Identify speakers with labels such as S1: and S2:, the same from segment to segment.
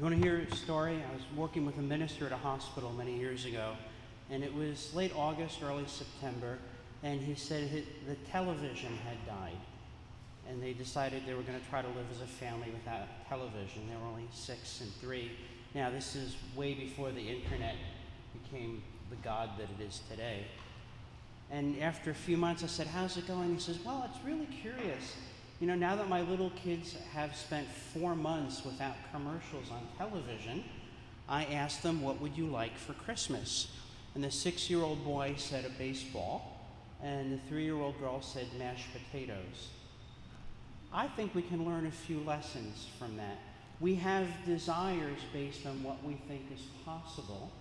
S1: You want to hear a story? I was working with a minister at a hospital many years ago, and it was late August, early September, and he said his, the television had died. And they decided they were going to try to live as a family without television. They were only six and three. Now, this is way before the internet became the God that it is today. And after a few months, I said, How's it going? He says, Well, it's really curious. You know, now that my little kids have spent four months without commercials on television, I asked them, What would you like for Christmas? And the six year old boy said a baseball, and the three year old girl said mashed potatoes. I think we can learn a few lessons from that. We have desires based on what we think is possible.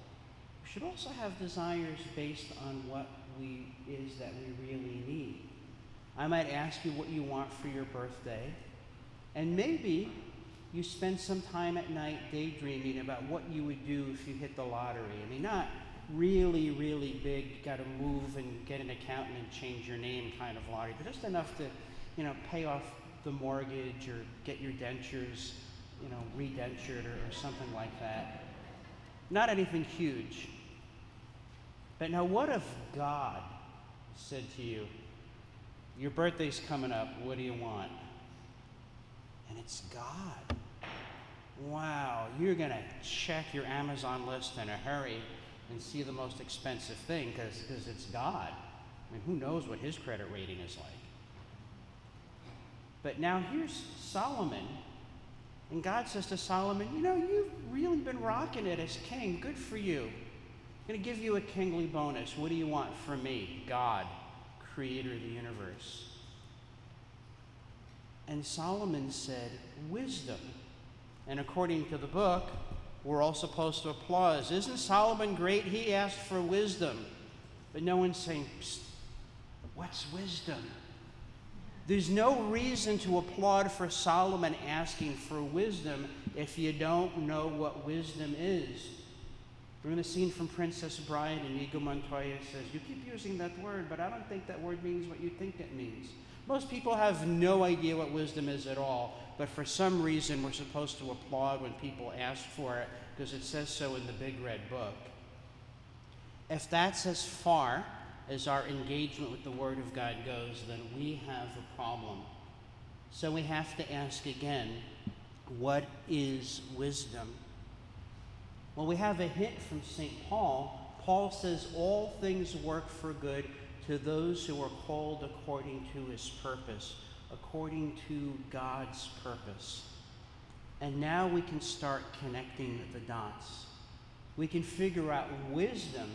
S1: We should also have desires based on what we is that we really need. I might ask you what you want for your birthday, and maybe you spend some time at night daydreaming about what you would do if you hit the lottery. I mean, not really, really big, got to move and get an accountant and change your name kind of lottery, but just enough to, you know, pay off the mortgage or get your dentures, you know, redentured or, or something like that. Not anything huge. But now, what if God said to you, your birthday's coming up. What do you want? And it's God. Wow, you're going to check your Amazon list in a hurry and see the most expensive thing because it's God. I mean, who knows what his credit rating is like? But now here's Solomon. And God says to Solomon, You know, you've really been rocking it as king. Good for you. I'm going to give you a kingly bonus. What do you want from me? God creator of the universe. And Solomon said, Wisdom. And according to the book, we're all supposed to applaud. Isn't Solomon great? He asked for wisdom. But no one's saying, What's wisdom? There's no reason to applaud for Solomon asking for wisdom if you don't know what wisdom is. Remember the scene from Princess Bride and Inigo Montoya says, You keep using that word, but I don't think that word means what you think it means. Most people have no idea what wisdom is at all, but for some reason we're supposed to applaud when people ask for it because it says so in the big red book. If that's as far as our engagement with the Word of God goes, then we have a problem. So we have to ask again what is wisdom? Well, we have a hint from St. Paul. Paul says, All things work for good to those who are called according to his purpose, according to God's purpose. And now we can start connecting the dots. We can figure out wisdom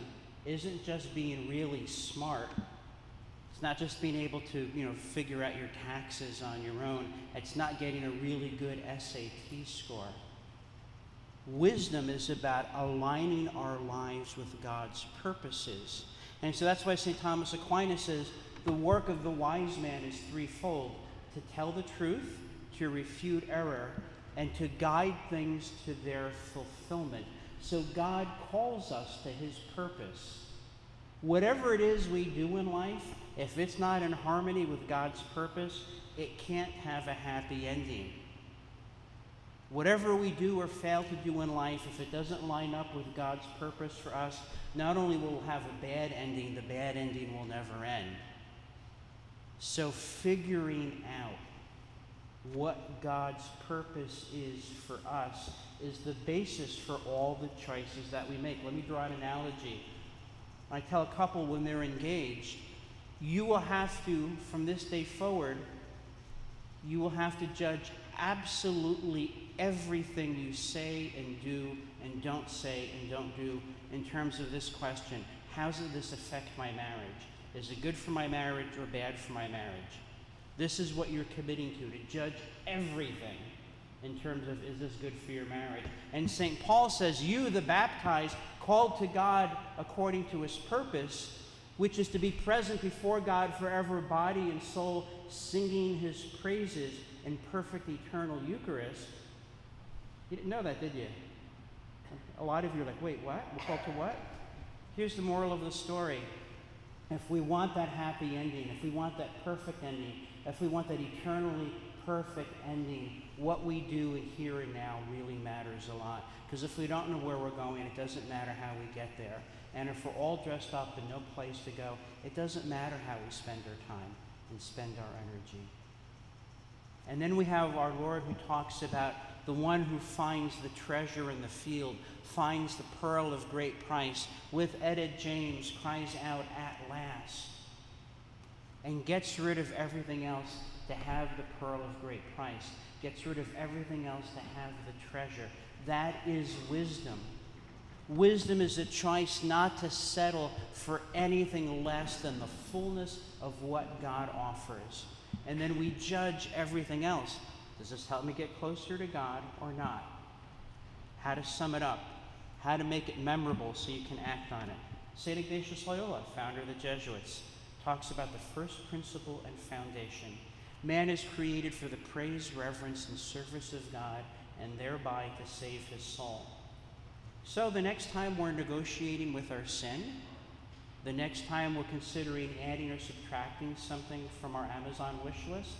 S1: isn't just being really smart. It's not just being able to, you know, figure out your taxes on your own. It's not getting a really good SAT score. Wisdom is about aligning our lives with God's purposes. And so that's why St. Thomas Aquinas says the work of the wise man is threefold to tell the truth, to refute error, and to guide things to their fulfillment. So God calls us to his purpose. Whatever it is we do in life, if it's not in harmony with God's purpose, it can't have a happy ending. Whatever we do or fail to do in life, if it doesn't line up with God's purpose for us, not only will we have a bad ending, the bad ending will never end. So, figuring out what God's purpose is for us is the basis for all the choices that we make. Let me draw an analogy. I tell a couple when they're engaged, you will have to, from this day forward, you will have to judge absolutely everything you say and do and don't say and don't do in terms of this question How does this affect my marriage? Is it good for my marriage or bad for my marriage? This is what you're committing to, to judge everything in terms of is this good for your marriage? And St. Paul says, You, the baptized, called to God according to his purpose, which is to be present before God forever, body and soul, singing his praises in perfect eternal Eucharist. You didn't know that, did you? A lot of you are like, wait, what? We're called to what? Here's the moral of the story. If we want that happy ending, if we want that perfect ending, if we want that eternally perfect ending. What we do here and now really matters a lot. Because if we don't know where we're going, it doesn't matter how we get there. And if we're all dressed up and no place to go, it doesn't matter how we spend our time and spend our energy. And then we have our Lord who talks about the one who finds the treasure in the field, finds the pearl of great price, with Etta James cries out, At last, and gets rid of everything else to have the pearl of great price, gets rid of everything else to have the treasure. That is wisdom. Wisdom is a choice not to settle for anything less than the fullness of what God offers. And then we judge everything else. Does this help me get closer to God or not? How to sum it up, how to make it memorable so you can act on it. St. Ignatius Loyola, founder of the Jesuits, talks about the first principle and foundation. Man is created for the praise, reverence, and service of God, and thereby to save his soul. So the next time we're negotiating with our sin, the next time we're considering adding or subtracting something from our Amazon wish list,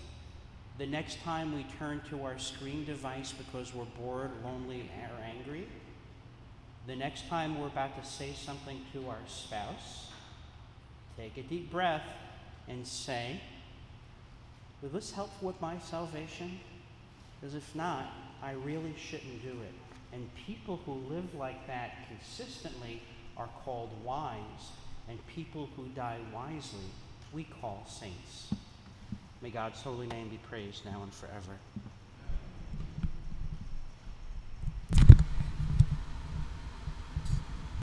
S1: the next time we turn to our screen device because we're bored, lonely, or angry, the next time we're about to say something to our spouse, take a deep breath and say, Will this help with my salvation? Because if not, I really shouldn't do it. And people who live like that consistently are called wise, and people who die wisely we call saints. May God's holy name be praised now and forever.